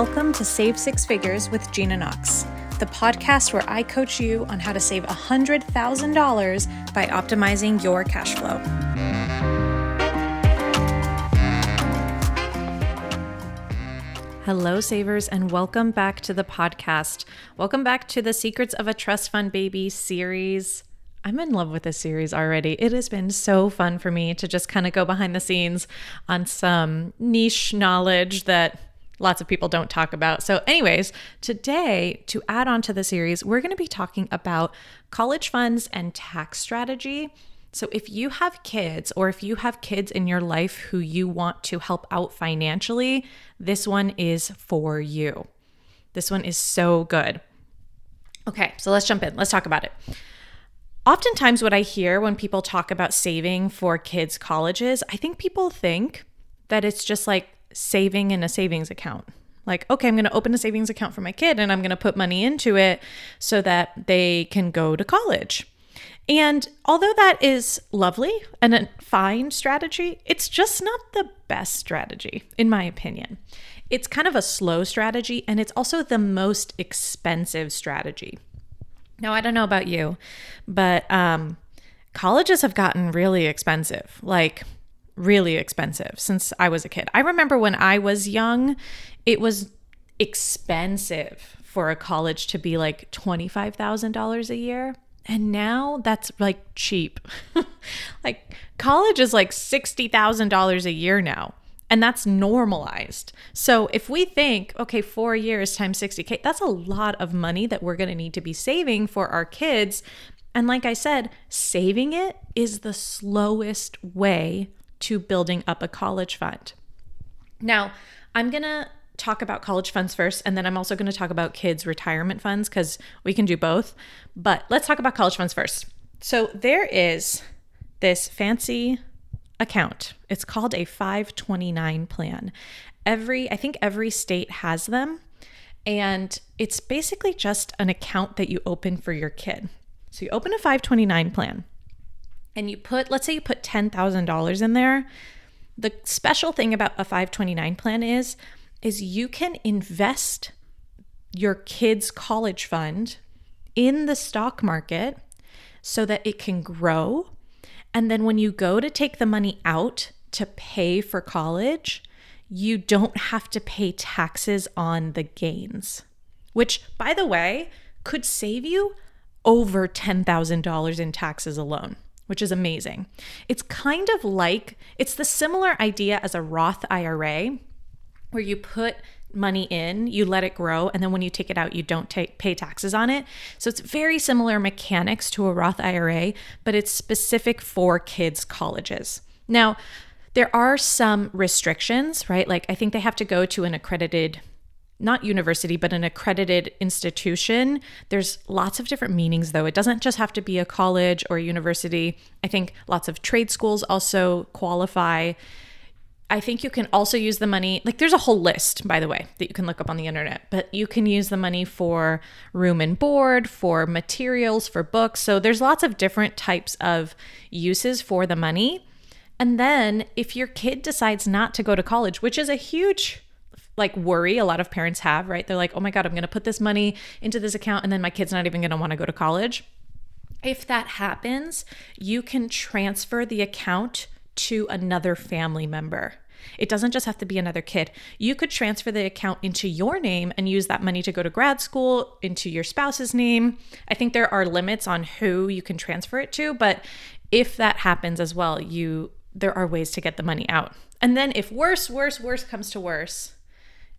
Welcome to Save Six Figures with Gina Knox, the podcast where I coach you on how to save $100,000 by optimizing your cash flow. Hello, savers, and welcome back to the podcast. Welcome back to the Secrets of a Trust Fund Baby series. I'm in love with this series already. It has been so fun for me to just kind of go behind the scenes on some niche knowledge that lots of people don't talk about. So, anyways, today, to add on to the series, we're going to be talking about college funds and tax strategy. So, if you have kids or if you have kids in your life who you want to help out financially, this one is for you. This one is so good. Okay, so let's jump in. Let's talk about it. Oftentimes, what I hear when people talk about saving for kids' colleges, I think people think that it's just like saving in a savings account. Like, okay, I'm going to open a savings account for my kid and I'm going to put money into it so that they can go to college. And although that is lovely and a fine strategy, it's just not the best strategy, in my opinion. It's kind of a slow strategy and it's also the most expensive strategy. Now, I don't know about you, but um, colleges have gotten really expensive. Like, really expensive since I was a kid. I remember when I was young, it was expensive for a college to be like $25,000 a year. And now that's like cheap. like college is like $60,000 a year now. And that's normalized. So if we think, okay, four years times 60K, that's a lot of money that we're to need to be saving for our kids. And like I said, saving it is the slowest way to building up a college fund. Now, I'm going to talk about college funds first, and then I'm also going to talk about kids' retirement funds because we can do both. But let's talk about college funds first. So, there is this fancy account. It's called a 529 plan. Every, I think every state has them. And it's basically just an account that you open for your kid. So you open a 529 plan and you put, let's say you put $10,000 in there, the special thing about a 529 plan is is you can invest your kids' college fund in the stock market so that it can grow. And then when you go to take the money out to pay for college, you don't have to pay taxes on the gains, which, by the way, could save you over $10,000 in taxes alone which is amazing. It's kind of like, it's the similar idea as a Roth IRA, where you put money in, you let it grow, and then when you take it out, you don't take, pay taxes on it. So it's very similar mechanics to a Roth IRA, but it's specific for kids' colleges. Now, there are some restrictions, right? Like I think they have to go to an accredited not university, but an accredited institution. There's lots of different meanings, though. It doesn't just have to be a college or a university. I think lots of trade schools also qualify. I think you can also use the money, like, there's a whole list, by the way, that you can look up on the internet, but you can use the money for room and board, for materials, for books. So there's lots of different types of uses for the money. And then if your kid decides not to go to college, which is a huge like worry a lot of parents have, right? They're like, oh my God, I'm going to put this money into this account and then my kid's not even going to want to go to college. If that happens, you can transfer the account to another family member. It doesn't just have to be another kid. You could transfer the account into your name and use that money to go to grad school, into your spouse's name. I think there are limits on who you can transfer it to, but if that happens as well, you there are ways to get the money out. And then if worse, worse, worse comes to worse,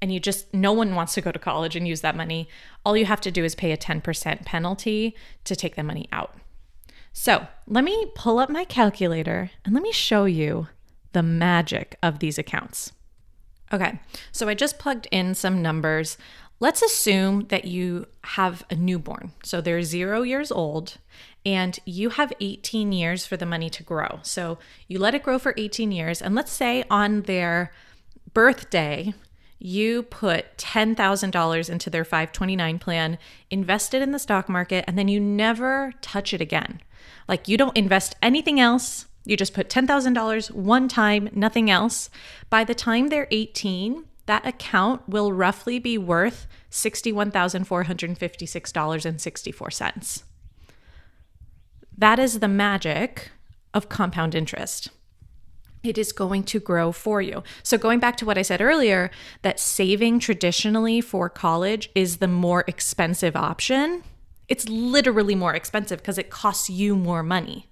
and you just no one wants to go to college and use that money, all you have to do is pay a 10% penalty to take the money out. So, let me pull up my calculator and let me show you the magic of these accounts. Okay, so I just plugged in some numbers. Let's assume that you have a newborn. So they're zero years old and you have 18 years for the money to grow. So you let it grow for 18 years. And let's say on their birthday, you put $10,000 into their 529 plan, invest it in the stock market, and then you never touch it again. Like you don't invest anything else. You just put $10,000 one time, nothing else. By the time they're 18, that account will roughly be worth $61,456.64. That is the magic of compound interest. It is going to grow for you. So, going back to what I said earlier, that saving traditionally for college is the more expensive option. It's literally more expensive because it costs you more money.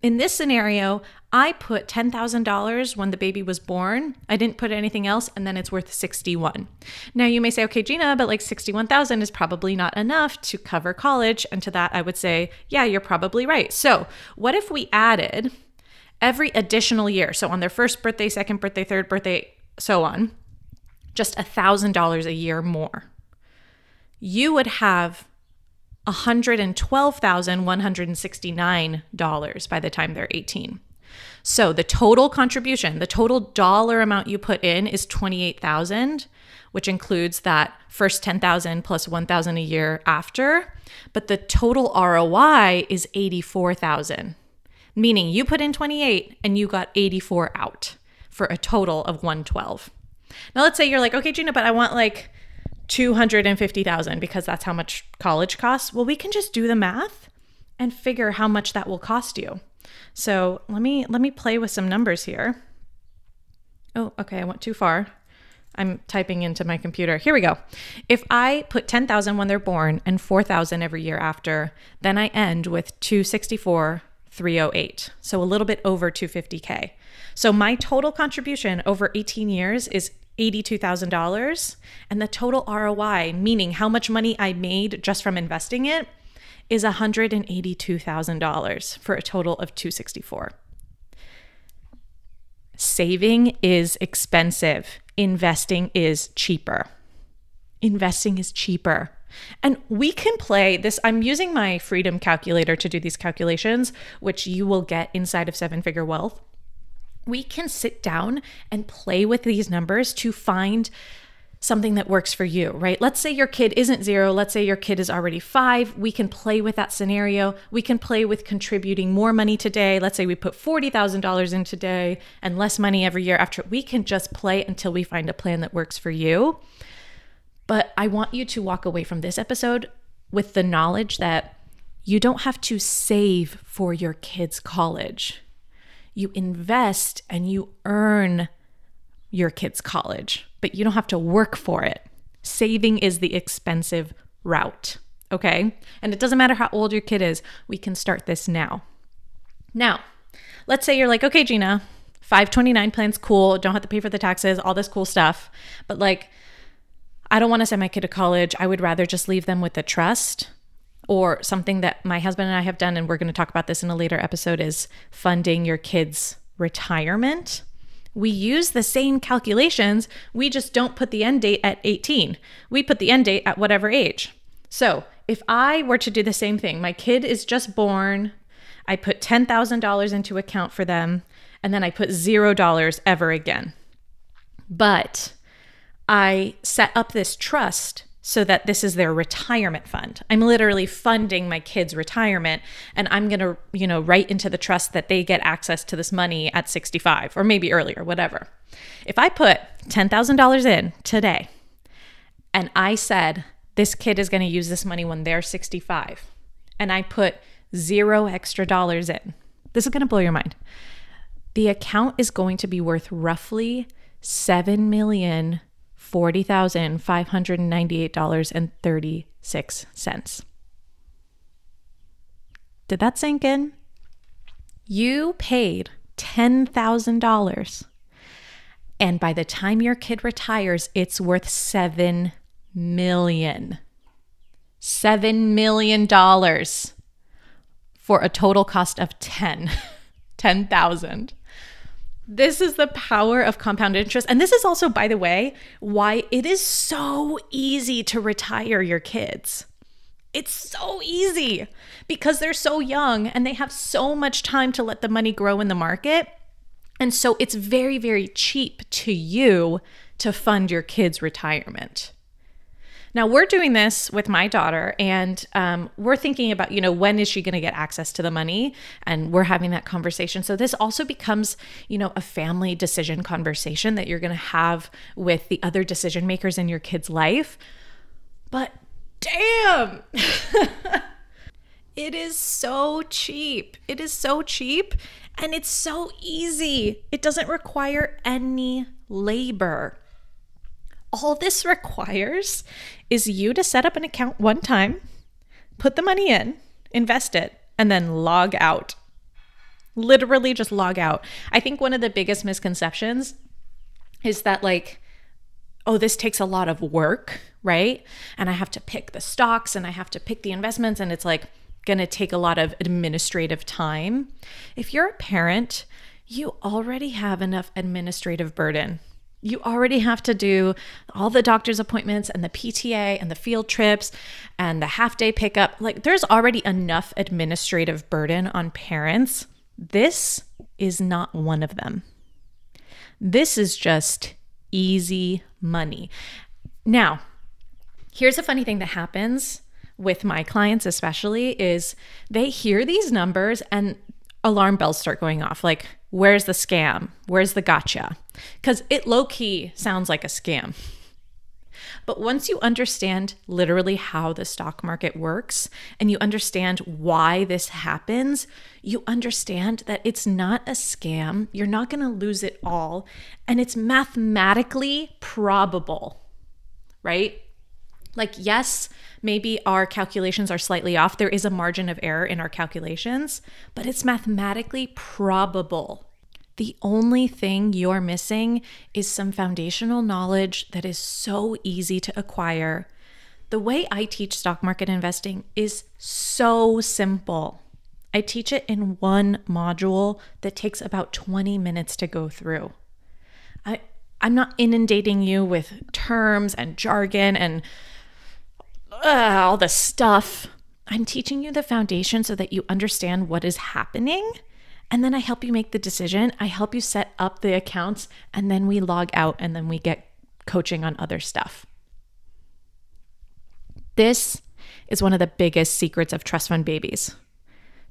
In this scenario, I put $10,000 when the baby was born. I didn't put anything else and then it's worth 61. Now you may say, "Okay, Gina, but like 61,000 is probably not enough to cover college." And to that I would say, "Yeah, you're probably right." So, what if we added every additional year, so on their first birthday, second birthday, third birthday, so on, just $1,000 a year more? You would have $112,169 by the time they're 18. So the total contribution, the total dollar amount you put in is 28,000, which includes that first 10,000 plus 1,000 a year after, but the total ROI is 84,000. Meaning you put in 28 and you got 84 out for a total of 112. Now let's say you're like, "Okay, Gina, but I want like 250,000 because that's how much college costs. Well, we can just do the math and figure how much that will cost you. So, let me let me play with some numbers here. Oh, okay, I went too far. I'm typing into my computer. Here we go. If I put 10,000 when they're born and 4,000 every year after, then I end with 264 308. So a little bit over 250k. So my total contribution over 18 years is $82,000. And the total ROI, meaning how much money I made just from investing it, is $182,000 for a total of 264. Saving is expensive. Investing is cheaper. Investing is cheaper. And we can play this. I'm using my freedom calculator to do these calculations, which you will get inside of Seven Figure Wealth we can sit down and play with these numbers to find something that works for you, right? Let's say your kid isn't zero. Let's say your kid is already five. We can play with that scenario. We can play with contributing more money today. Let's say we put $40,000 in today and less money every year after. We can just play until we find a plan that works for you. But I want you to walk away from this episode with the knowledge that you don't have to save for your kids' college you invest and you earn your kids' college, but you don't have to work for it. Saving is the expensive route, okay? And it doesn't matter how old your kid is, we can start this now. Now, let's say you're like, okay, Gina, 529 plan's cool, don't have to pay for the taxes, all this cool stuff, but like, I don't want to send my kid to college. I would rather just leave them with a trust or something that my husband and I have done, and we're going to talk about this in a later episode, is funding your kids' retirement. We use the same calculations, we just don't put the end date at 18. We put the end date at whatever age. So if I were to do the same thing, my kid is just born, I put $10,000 into account for them, and then I put $0 ever again. But I set up this trust so that this is their retirement fund. I'm literally funding my kids' retirement and I'm going to, you know, write into the trust that they get access to this money at 65 or maybe earlier, whatever. If I put $10,000 in today and I said this kid is going to use this money when they're 65 and I put zero extra dollars in, this is going to blow your mind. The account is going to be worth roughly 7 million $40,598.36. Did that sink in? You paid $10,000. And by the time your kid retires, it's worth 7 million. 7 million dollars for a total cost of 10. 10,000. This is the power of compound interest. And this is also, by the way, why it is so easy to retire your kids. It's so easy because they're so young and they have so much time to let the money grow in the market. And so it's very, very cheap to you to fund your kids' retirement. Now we're doing this with my daughter, and um, we're thinking about, you know, when is she going to get access to the money? And we're having that conversation. So this also becomes, you know, a family decision conversation that you're going to have with the other decision makers in your kid's life. But damn, it is so cheap. It is so cheap, and it's so easy. It doesn't require any labor. All this requires is you to set up an account one time, put the money in, invest it, and then log out. Literally just log out. I think one of the biggest misconceptions is that, like, oh, this takes a lot of work, right? And I have to pick the stocks and I have to pick the investments, and it's like going to take a lot of administrative time. If you're a parent, you already have enough administrative burden you already have to do all the doctor's appointments and the PTA and the field trips and the half day pickup. Like, there's already enough administrative burden on parents. This is not one of them. This is just easy money. Now, here's a funny thing that happens with my clients, especially, is they hear these numbers and alarm bells start going off. Like, where's the scam? Where's the gotcha? Because it low key sounds like a scam. But once you understand literally how the stock market works and you understand why this happens, you understand that it's not a scam. You're not going to lose it all. And it's mathematically probable, right? Like, yes, maybe our calculations are slightly off. There is a margin of error in our calculations, but it's mathematically probable. The only thing you're missing is some foundational knowledge that is so easy to acquire. The way I teach stock market investing is so simple. I teach it in one module that takes about 20 minutes to go through. I, I'm not inundating you with terms and jargon and uh, all the stuff. I'm teaching you the foundation so that you understand what is happening. And then I help you make the decision. I help you set up the accounts, and then we log out and then we get coaching on other stuff. This is one of the biggest secrets of trust fund babies.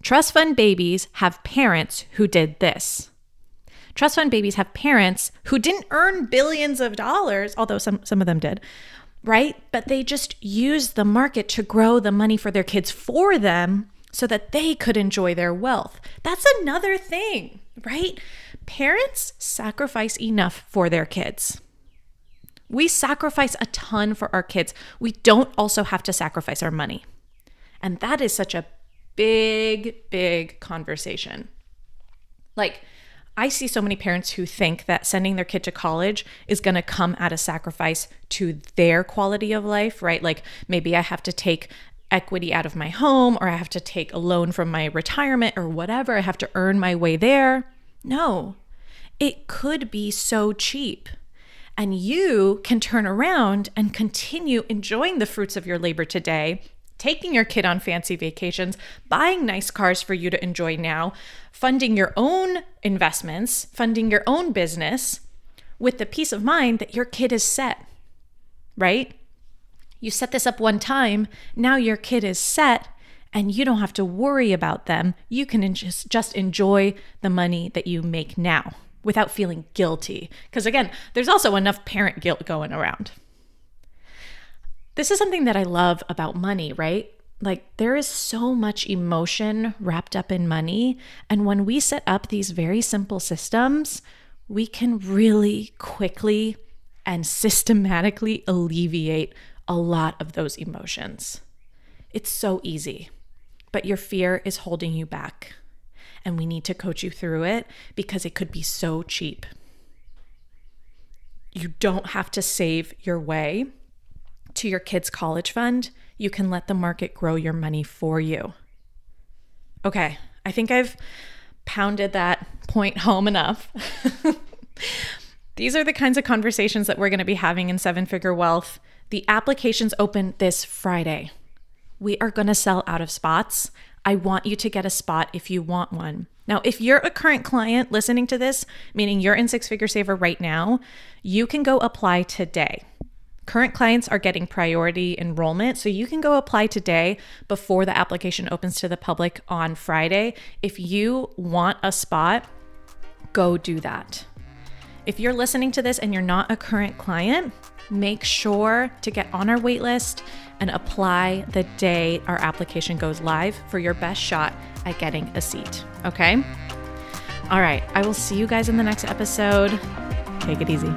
Trust fund babies have parents who did this. Trust fund babies have parents who didn't earn billions of dollars, although some, some of them did, right? But they just used the market to grow the money for their kids for them so that they could enjoy their wealth. That's another thing, right? Parents sacrifice enough for their kids. We sacrifice a ton for our kids. We don't also have to sacrifice our money. And that is such a big, big conversation. Like, I see so many parents who think that sending their kid to college is going to come at a sacrifice to their quality of life, right? Like maybe I have to take equity out of my home or I have to take a loan from my retirement or whatever. I have to earn my way there. No, it could be so cheap. And you can turn around and continue enjoying the fruits of your labor today taking your kid on fancy vacations, buying nice cars for you to enjoy now, funding your own investments, funding your own business with the peace of mind that your kid is set, right? You set this up one time, now your kid is set and you don't have to worry about them. You can just just enjoy the money that you make now without feeling guilty. Because again, there's also enough parent guilt going around. This is something that I love about money, right? Like, there is so much emotion wrapped up in money. And when we set up these very simple systems, we can really quickly and systematically alleviate a lot of those emotions. It's so easy, but your fear is holding you back. And we need to coach you through it because it could be so cheap. You don't have to save your way to your kids' college fund, you can let the market grow your money for you. Okay, I think I've pounded that point home enough. These are the kinds of conversations that we're going to be having in Seven Figure Wealth. The applications open this Friday. We are going to sell out of spots. I want you to get a spot if you want one. Now, if you're a current client listening to this, meaning you're in Six Figure Saver right now, you can go apply today Current clients are getting priority enrollment, so you can go apply today before the application opens to the public on Friday. If you want a spot, go do that. If you're listening to this and you're not a current client, make sure to get on our waitlist and apply the day our application goes live for your best shot at getting a seat. Okay? All right, I will see you guys in the next episode. Take it easy.